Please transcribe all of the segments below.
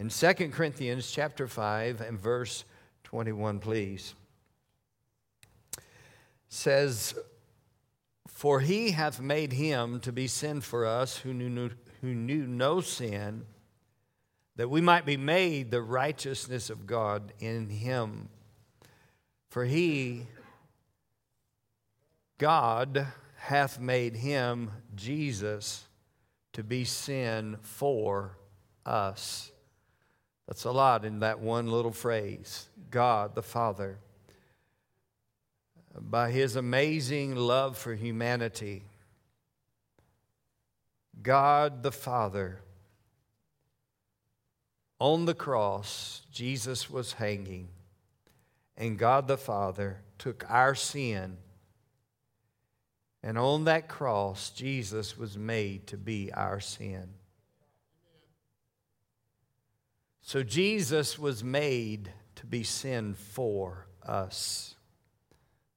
In 2 Corinthians chapter 5 and verse 21, please, says, For he hath made him to be sin for us who knew, who knew no sin, that we might be made the righteousness of God in him. For he, God, hath made him, Jesus, to be sin for us. That's a lot in that one little phrase God the Father. By his amazing love for humanity, God the Father, on the cross, Jesus was hanging, and God the Father took our sin and on that cross, Jesus was made to be our sin. So Jesus was made to be sin for us.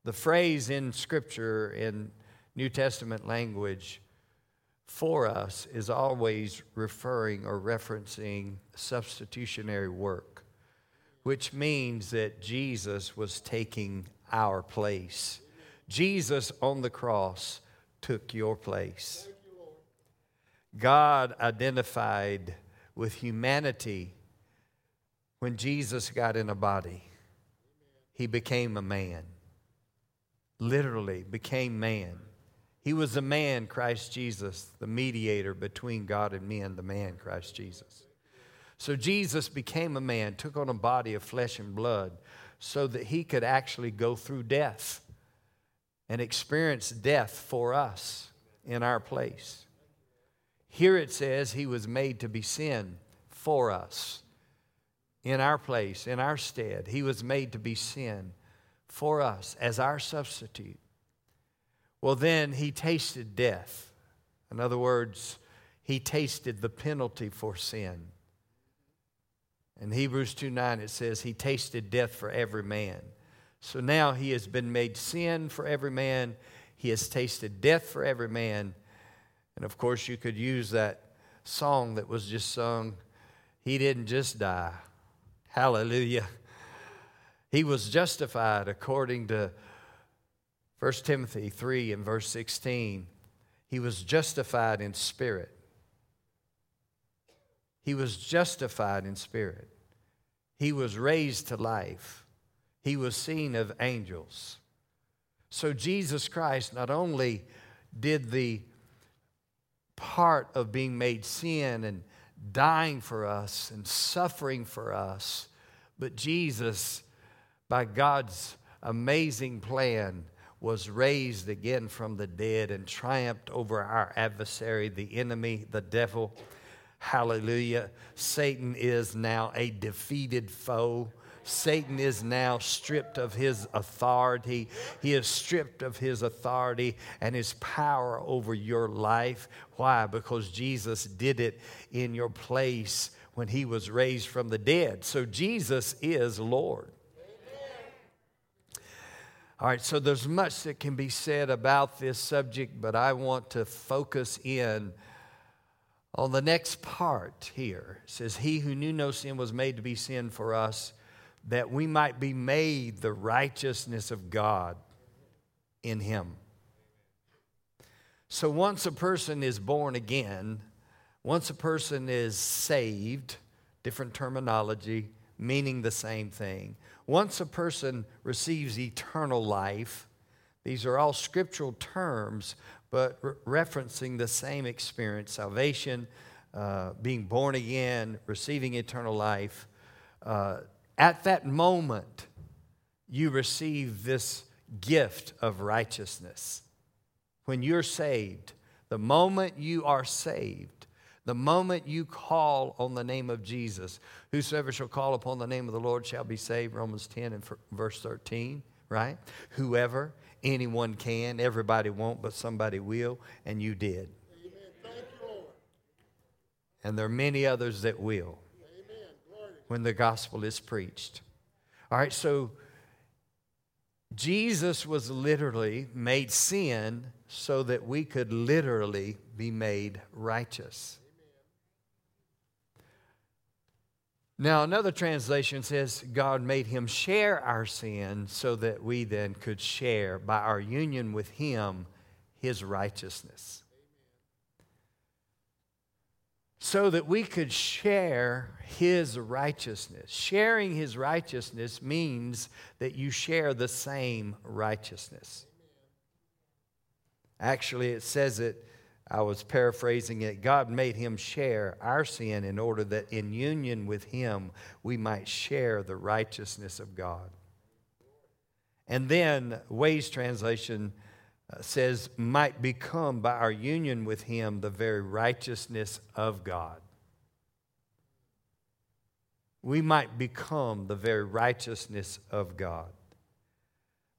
The phrase in Scripture, in New Testament language, for us is always referring or referencing substitutionary work, which means that Jesus was taking our place. Jesus on the cross took your place. God identified with humanity when Jesus got in a body. He became a man, literally became man. He was a man, Christ Jesus, the mediator between God and men, the man, Christ Jesus. So Jesus became a man, took on a body of flesh and blood so that he could actually go through death and experience death for us in our place. Here it says he was made to be sin for us in our place, in our stead. He was made to be sin for us as our substitute. Well, then he tasted death. In other words, he tasted the penalty for sin. In Hebrews 2 9, it says, He tasted death for every man. So now he has been made sin for every man. He has tasted death for every man. And of course, you could use that song that was just sung. He didn't just die. Hallelujah. He was justified according to 1 Timothy 3 and verse 16. He was justified in spirit. He was justified in spirit. He was raised to life he was seen of angels. So Jesus Christ not only did the part of being made sin and dying for us and suffering for us, but Jesus, by God's amazing plan, was raised again from the dead and triumphed over our adversary, the enemy, the devil. Hallelujah. Satan is now a defeated foe. Satan is now stripped of his authority. He is stripped of his authority and his power over your life. Why? Because Jesus did it in your place when he was raised from the dead. So Jesus is Lord. All right, so there's much that can be said about this subject, but I want to focus in on the next part here. It says, He who knew no sin was made to be sin for us that we might be made the righteousness of God in Him. So once a person is born again, once a person is saved, different terminology, meaning the same thing. Once a person receives eternal life, these are all scriptural terms, but re- referencing the same experience salvation, uh, being born again, receiving eternal life. Uh, at that moment, you receive this gift of righteousness. When you're saved, the moment you are saved, the moment you call on the name of Jesus, whosoever shall call upon the name of the Lord shall be saved, Romans 10 and verse 13, right? Whoever, anyone can, everybody won't, but somebody will, and you did. You, and there are many others that will when the gospel is preached. All right, so Jesus was literally made sin so that we could literally be made righteous. Now, another translation says God made him share our sin so that we then could share by our union with him his righteousness. So that we could share his righteousness. Sharing his righteousness means that you share the same righteousness. Actually, it says it I was paraphrasing it. God made him share our sin in order that in union with him we might share the righteousness of God. And then Way's translation says, might become by our union with him the very righteousness of God. We might become the very righteousness of God.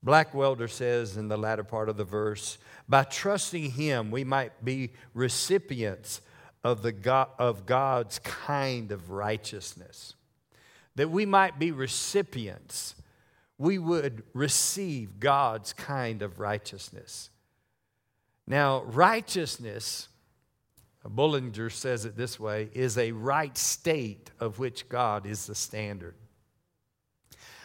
Blackwelder says in the latter part of the verse, by trusting Him, we might be recipients of, the God, of God's kind of righteousness. That we might be recipients, we would receive God's kind of righteousness. Now, righteousness, Bullinger says it this way, is a right state of which God is the standard.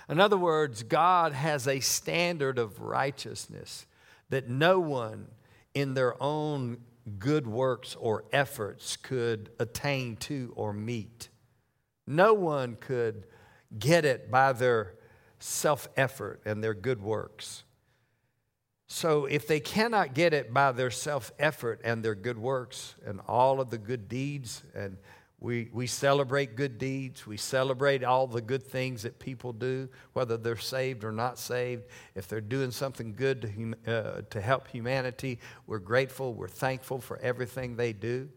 In other words, God has a standard of righteousness that no one in their own good works or efforts could attain to or meet. No one could get it by their self effort and their good works. So, if they cannot get it by their self effort and their good works and all of the good deeds and we, we celebrate good deeds. We celebrate all the good things that people do, whether they're saved or not saved. If they're doing something good to, hum, uh, to help humanity, we're grateful, we're thankful for everything they do.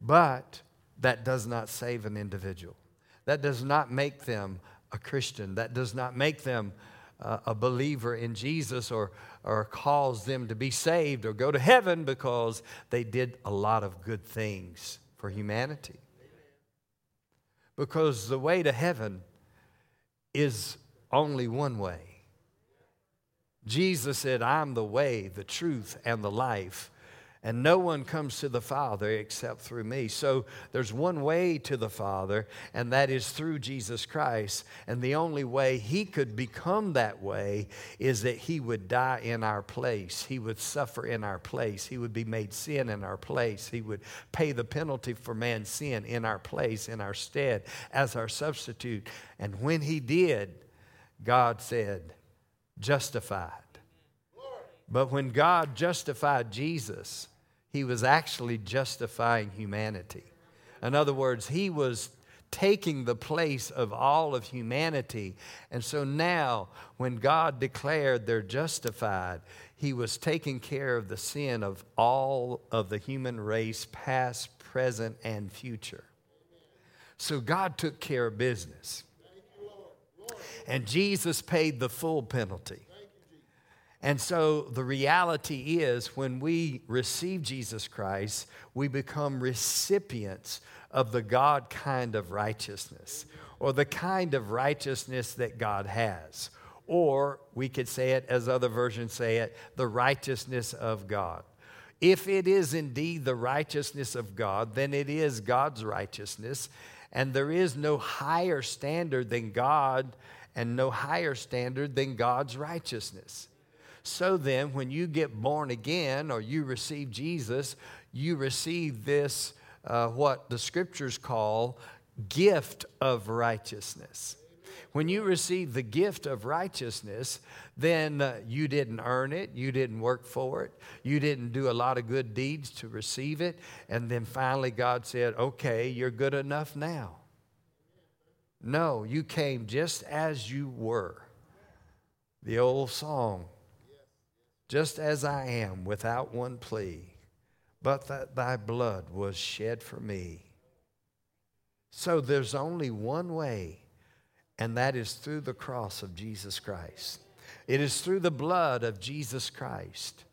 But that does not save an individual. That does not make them a Christian. That does not make them uh, a believer in Jesus or, or cause them to be saved or go to heaven because they did a lot of good things for humanity. Because the way to heaven is only one way. Jesus said, I'm the way, the truth, and the life. And no one comes to the Father except through me. So there's one way to the Father, and that is through Jesus Christ. And the only way He could become that way is that He would die in our place. He would suffer in our place. He would be made sin in our place. He would pay the penalty for man's sin in our place, in our stead, as our substitute. And when He did, God said, justified. But when God justified Jesus, he was actually justifying humanity. In other words, he was taking the place of all of humanity. And so now, when God declared they're justified, he was taking care of the sin of all of the human race, past, present, and future. So God took care of business. And Jesus paid the full penalty. And so the reality is when we receive Jesus Christ, we become recipients of the God kind of righteousness or the kind of righteousness that God has. Or we could say it as other versions say it, the righteousness of God. If it is indeed the righteousness of God, then it is God's righteousness. And there is no higher standard than God and no higher standard than God's righteousness. So then, when you get born again or you receive Jesus, you receive this, uh, what the scriptures call gift of righteousness. When you receive the gift of righteousness, then uh, you didn't earn it, you didn't work for it, you didn't do a lot of good deeds to receive it, and then finally God said, Okay, you're good enough now. No, you came just as you were. The old song, just as I am without one plea, but that thy blood was shed for me. So there's only one way, and that is through the cross of Jesus Christ. It is through the blood of Jesus Christ.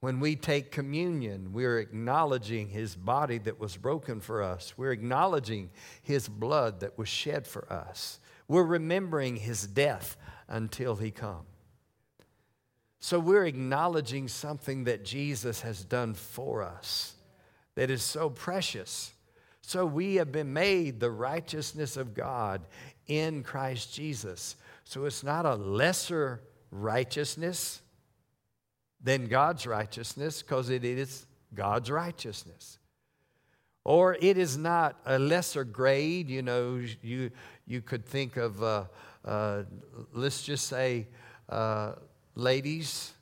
When we take communion, we're acknowledging his body that was broken for us. We're acknowledging his blood that was shed for us. We're remembering his death until he comes. So we're acknowledging something that Jesus has done for us that is so precious, So we have been made the righteousness of God in Christ Jesus. So it's not a lesser righteousness than God's righteousness because it is God's righteousness. Or it is not a lesser grade. You know, you, you could think of, uh, uh, let's just say, uh, ladies,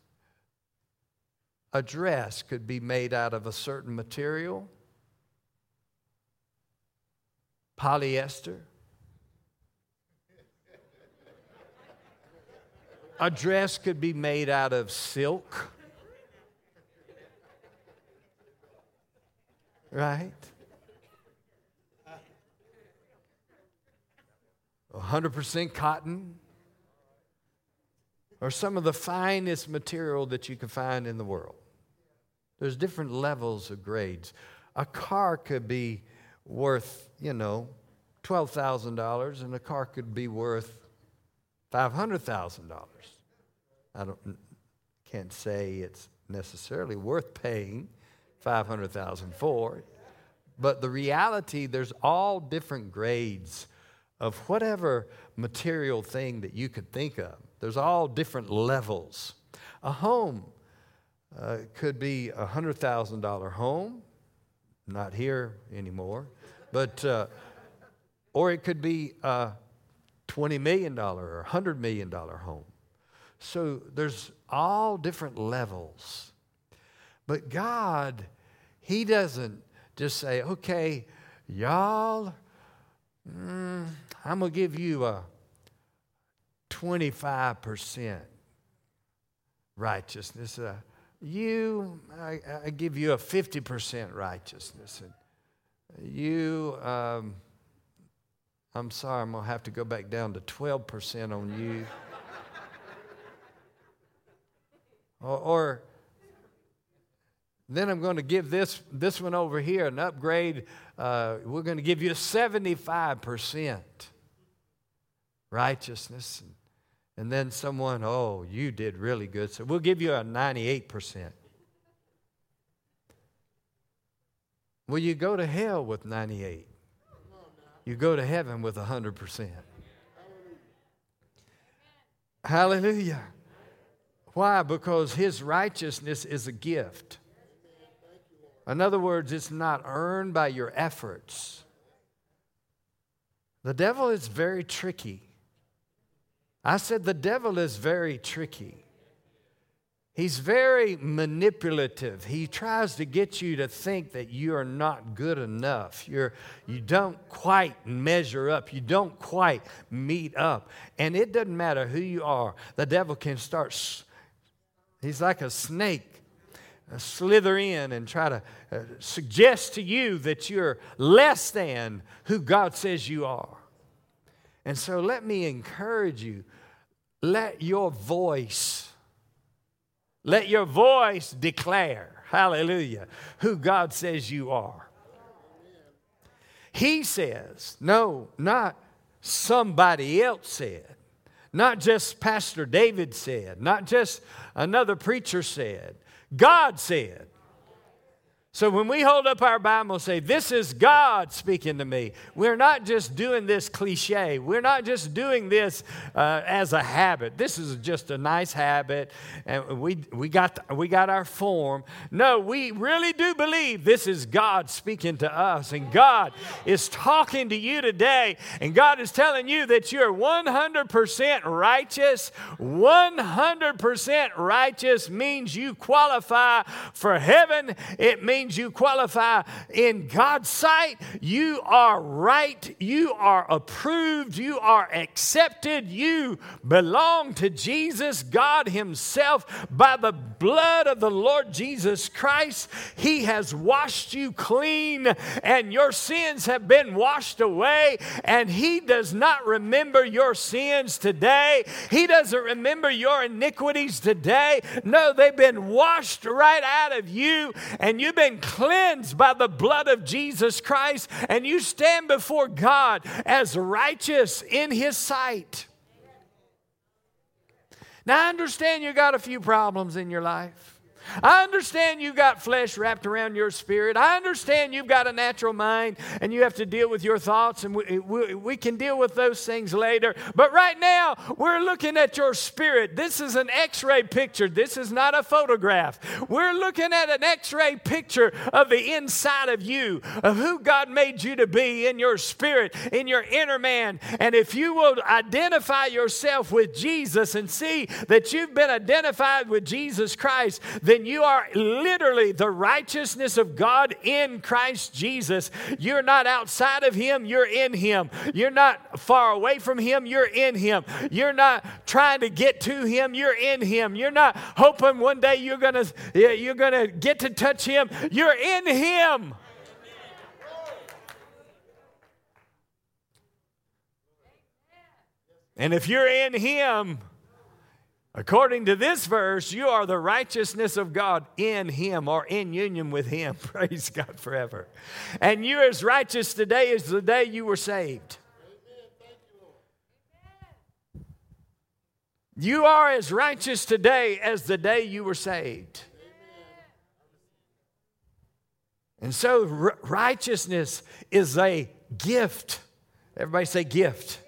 a dress could be made out of a certain material polyester. A dress could be made out of silk. Right? 100% cotton, or some of the finest material that you can find in the world. There's different levels of grades. A car could be worth, you know, $12,000, and a car could be worth $500,000. I don't, can't say it's necessarily worth paying 500,000 for, but the reality, there's all different grades of whatever material thing that you could think of. There's all different levels. A home uh, could be a $100,000 home, not here anymore, but, uh, or it could be a $20 million or $100 million home. So there's all different levels. But God, He doesn't just say, okay, y'all, mm, I'm going to give you a 25% righteousness. Uh, you, I, I, give you a 50% righteousness. And you, um, I'm sorry, I'm going to have to go back down to 12% on you. or, or then I'm going to give this, this one over here an upgrade. Uh, we're going to give you a 75% righteousness. And then someone, oh, you did really good. So we'll give you a 98%. Well, you go to hell with 98. You go to heaven with 100%. Hallelujah. Why? Because his righteousness is a gift. In other words, it's not earned by your efforts. The devil is very tricky. I said the devil is very tricky. He's very manipulative. He tries to get you to think that you are not good enough. You're, you don't quite measure up. You don't quite meet up. And it doesn't matter who you are, the devil can start, he's like a snake uh, slither in and try to uh, suggest to you that you're less than who God says you are. And so let me encourage you let your voice, let your voice declare, hallelujah, who God says you are. He says, no, not somebody else said. Not just Pastor David said, not just another preacher said, God said. So when we hold up our Bible and say, This is God speaking to me, we're not just doing this cliche. We're not just doing this uh, as a habit. This is just a nice habit, and we, we, got, we got our form. No, we really do believe this is God speaking to us, and God is talking to you today, and God is telling you that you're 100% righteous. 100% righteous means you qualify for heaven. It means means you qualify in God's sight. You are right. You are approved. You are accepted. You belong to Jesus, God Himself, by the blood of the Lord Jesus Christ. He has washed you clean, and your sins have been washed away, and He does not remember your sins today. He doesn't remember your iniquities today. No, they've been washed right out of you, and you've been been cleansed by the blood of Jesus Christ, and you stand before God as righteous in His sight. Now, I understand you got a few problems in your life. I understand you've got flesh wrapped around your spirit. I understand you've got a natural mind and you have to deal with your thoughts, and we, we, we, can deal with those things later. But right now, we're looking at your spirit. This is an x ray picture, this is not a photograph. We're looking at an x ray picture of the inside of you, of who God made you to be in your spirit, in your inner man. And if you will identify yourself with Jesus and see that you've been identified with Jesus Christ, then you are literally the righteousness of God in Christ Jesus. You're not outside of Him, you're in Him. You're not far away from Him, you're in Him. You're not trying to get to Him, you're in Him. You're not hoping one day you're gonna you're gonna get to touch Him, you're in Him. And if you're in Him, According to this verse, you are the righteousness of God in Him or in union with Him. Praise God forever. And you're as righteous today as the day you were saved. You are as righteous today as the day you were saved. And so, r- righteousness is a gift. Everybody say gift.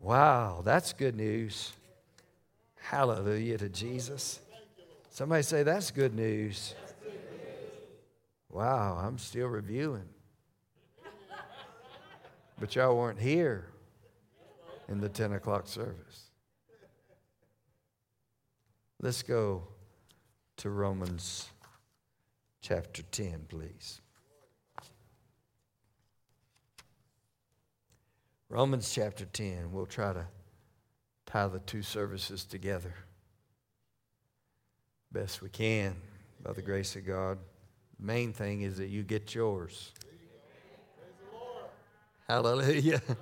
Wow, that's good news. Hallelujah to Jesus. Somebody say, That's good news. Wow, I'm still reviewing. But y'all weren't here in the 10 o'clock service. Let's go to Romans chapter 10, please. Romans chapter 10. We'll try to tie the two services together best we can by the grace of God. Main thing is that you get yours. Hallelujah.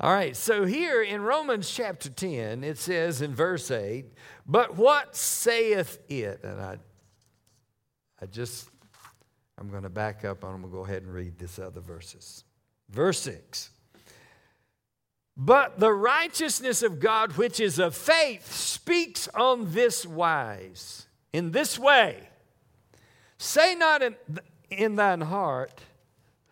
All right, so here in Romans chapter 10, it says in verse 8, But what saith it? And I, I just, I'm going to back up and I'm going to go ahead and read this other verses. Verse 6 but the righteousness of God, which is of faith, speaks on this wise, in this way Say not in, in thine heart,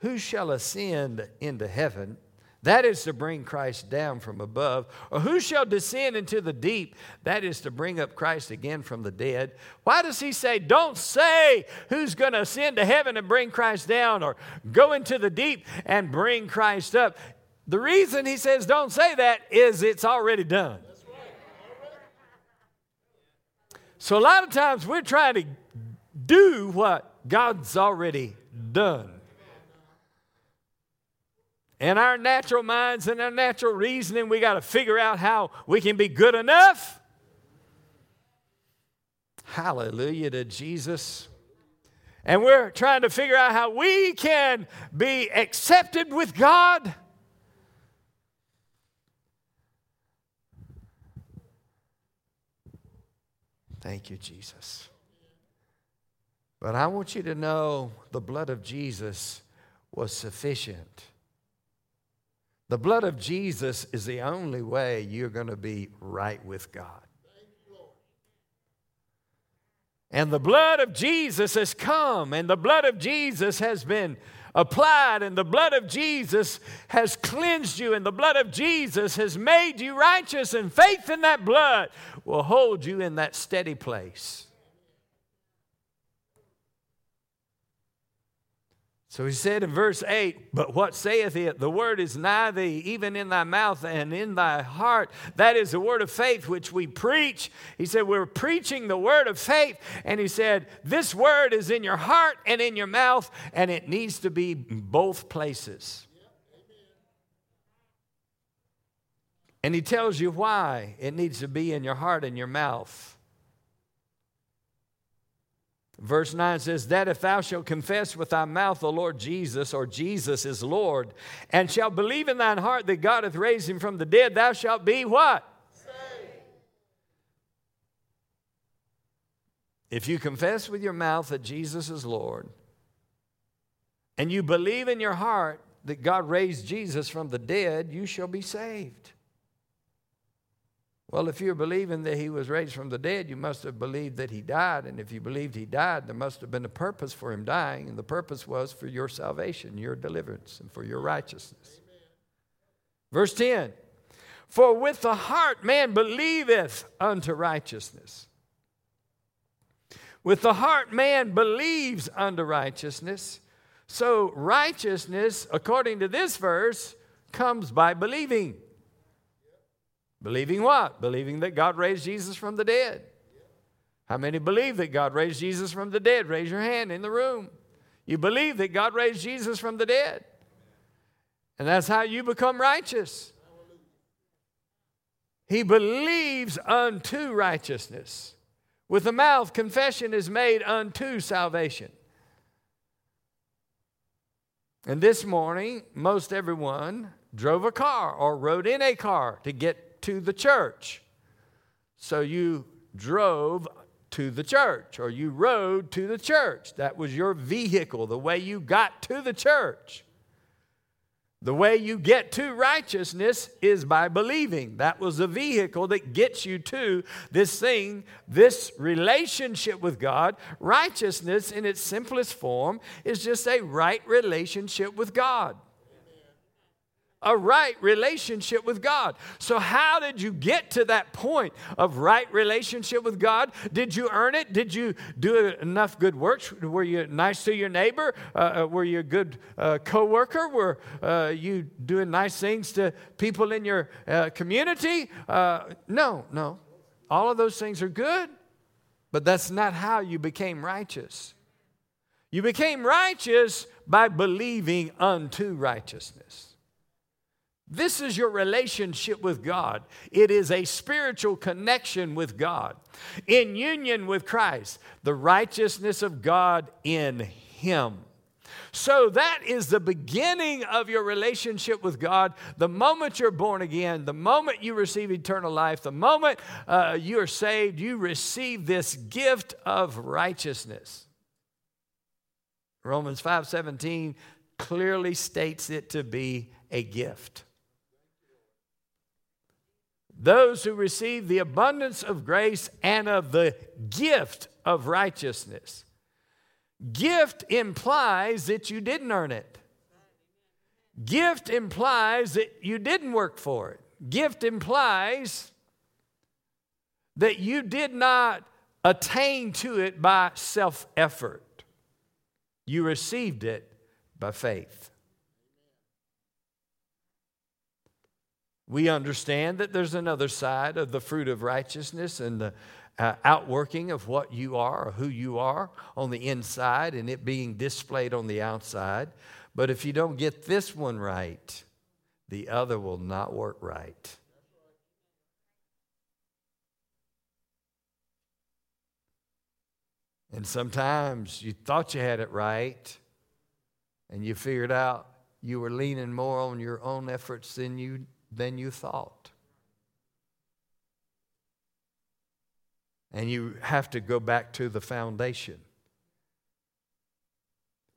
Who shall ascend into heaven? That is to bring Christ down from above. Or who shall descend into the deep? That is to bring up Christ again from the dead. Why does he say, don't say who's going to ascend to heaven and bring Christ down or go into the deep and bring Christ up? The reason he says don't say that is it's already done. So a lot of times we're trying to do what God's already done. In our natural minds and our natural reasoning, we got to figure out how we can be good enough. Hallelujah to Jesus. And we're trying to figure out how we can be accepted with God. Thank you, Jesus. But I want you to know the blood of Jesus was sufficient. The blood of Jesus is the only way you're going to be right with God. And the blood of Jesus has come, and the blood of Jesus has been applied, and the blood of Jesus has cleansed you, and the blood of Jesus has made you righteous, and faith in that blood will hold you in that steady place. So he said in verse 8, But what saith it? The word is nigh thee, even in thy mouth and in thy heart. That is the word of faith which we preach. He said, We're preaching the word of faith. And he said, This word is in your heart and in your mouth, and it needs to be both places. And he tells you why it needs to be in your heart and your mouth. Verse 9 says, That if thou shalt confess with thy mouth the Lord Jesus, or Jesus is Lord, and shalt believe in thine heart that God hath raised him from the dead, thou shalt be what? Saved. If you confess with your mouth that Jesus is Lord, and you believe in your heart that God raised Jesus from the dead, you shall be saved. Well, if you're believing that he was raised from the dead, you must have believed that he died. And if you believed he died, there must have been a purpose for him dying. And the purpose was for your salvation, your deliverance, and for your righteousness. Amen. Verse 10 For with the heart man believeth unto righteousness. With the heart man believes unto righteousness. So righteousness, according to this verse, comes by believing. Believing what? Believing that God raised Jesus from the dead. How many believe that God raised Jesus from the dead? Raise your hand in the room. You believe that God raised Jesus from the dead. And that's how you become righteous. He believes unto righteousness. With the mouth, confession is made unto salvation. And this morning, most everyone drove a car or rode in a car to get to the church. So you drove to the church or you rode to the church. That was your vehicle, the way you got to the church. The way you get to righteousness is by believing. That was the vehicle that gets you to this thing, this relationship with God. Righteousness, in its simplest form, is just a right relationship with God a right relationship with God. So, how did you get to that point of right relationship with God? Did you earn it? Did you do enough good works? Were you nice to your neighbor? Uh, uh were you a good uh, coworker? Were uh, you doing nice things to people in your uh, community? Uh, no, no. All of those things are good, but that's not how you became righteous. You became righteous by believing unto righteousness. This is your relationship with God. It is a spiritual connection with God, in union with Christ, the righteousness of God in Him. So that is the beginning of your relationship with God. The moment you're born again, the moment you receive eternal life, the moment uh, you are saved, you receive this gift of righteousness. Romans 5:17 clearly states it to be a gift those who receive the abundance of grace and of the gift of righteousness. Gift implies that you didn't earn it. Gift implies that you didn't work for it. Gift implies that you did not attain to it by self effort. You received it by faith. We understand that there's another side of the fruit of righteousness and the uh, outworking of what you are or who you are on the inside and it being displayed on the outside. But if you don't get this one right, the other will not work right. And sometimes you thought you had it right, and you figured out you were leaning more on your own efforts than you than you thought. And you have to go back to the foundation.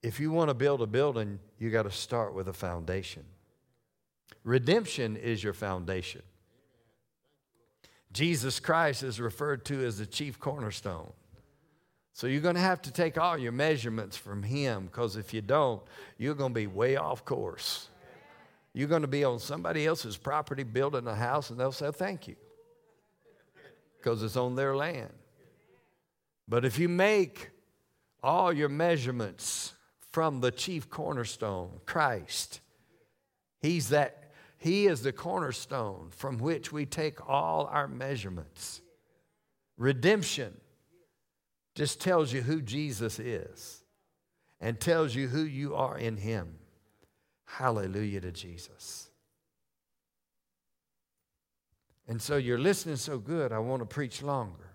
If you want to build a building, you got to start with a foundation. Redemption is your foundation. Jesus Christ is referred to as the chief cornerstone. So you're going to have to take all your measurements from him because if you don't, you're going to be way off course. You're going to be on somebody else's property building a house, and they'll say thank you because it's on their land. But if you make all your measurements from the chief cornerstone, Christ, He's that, He is the cornerstone from which we take all our measurements. Redemption just tells you who Jesus is and tells you who you are in Him. Hallelujah to Jesus. And so you're listening so good, I want to preach longer.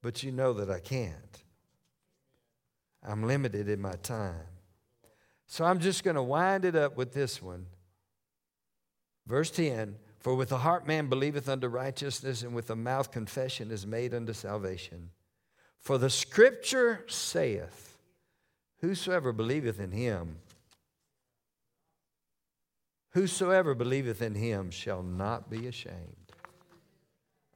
but you know that I can't. I'm limited in my time. So I'm just going to wind it up with this one. Verse 10 For with the heart man believeth unto righteousness, and with the mouth confession is made unto salvation. For the scripture saith, Whosoever believeth in him, Whosoever believeth in him shall not be ashamed.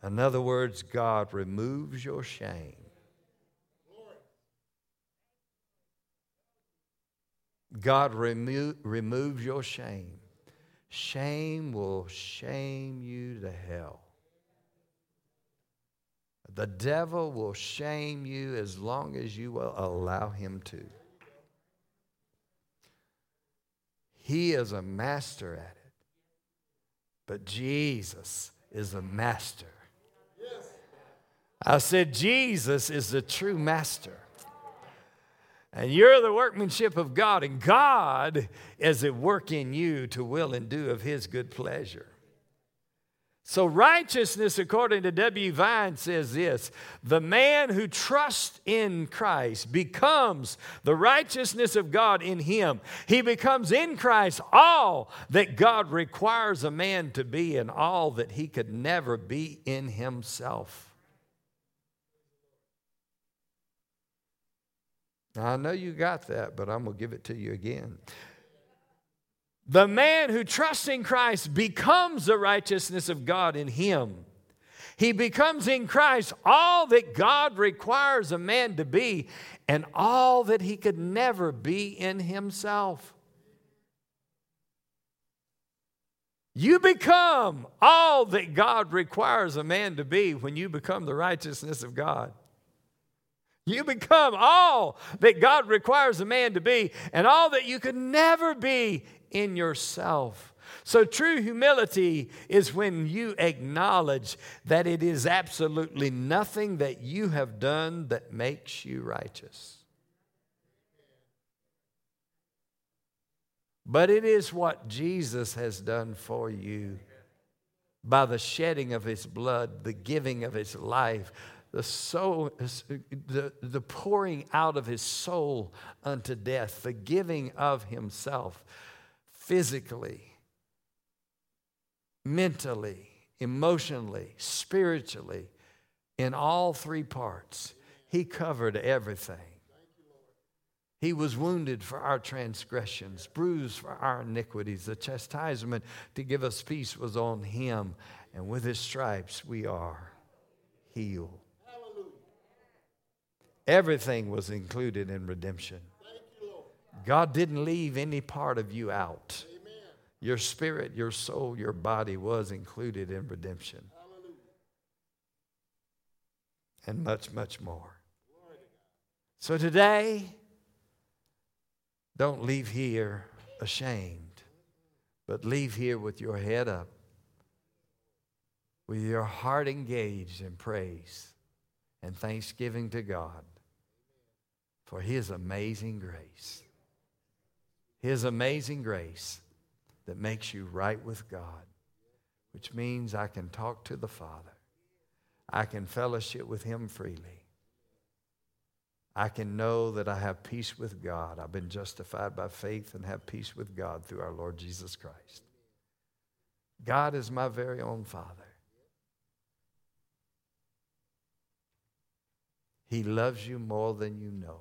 In other words, God removes your shame. God remo- removes your shame. Shame will shame you to hell. The devil will shame you as long as you will allow him to. He is a master at it. But Jesus is a master. I said, Jesus is the true master. And you're the workmanship of God, and God is at work in you to will and do of His good pleasure. So, righteousness, according to W. Vine, says this the man who trusts in Christ becomes the righteousness of God in him. He becomes in Christ all that God requires a man to be and all that he could never be in himself. Now, I know you got that, but I'm going to give it to you again. The man who trusts in Christ becomes the righteousness of God in him. He becomes in Christ all that God requires a man to be and all that he could never be in himself. You become all that God requires a man to be when you become the righteousness of God. You become all that God requires a man to be and all that you could never be in yourself. So, true humility is when you acknowledge that it is absolutely nothing that you have done that makes you righteous. But it is what Jesus has done for you by the shedding of his blood, the giving of his life, the, soul, the, the pouring out of his soul unto death, the giving of himself physically, mentally, emotionally, spiritually, in all three parts. He covered everything. He was wounded for our transgressions, bruised for our iniquities. The chastisement to give us peace was on him, and with his stripes we are healed. Everything was included in redemption. God didn't leave any part of you out. Amen. Your spirit, your soul, your body was included in redemption. Hallelujah. And much, much more. So today, don't leave here ashamed, but leave here with your head up, with your heart engaged in praise and thanksgiving to God for His amazing grace. His amazing grace that makes you right with God, which means I can talk to the Father. I can fellowship with Him freely. I can know that I have peace with God. I've been justified by faith and have peace with God through our Lord Jesus Christ. God is my very own Father. He loves you more than you know.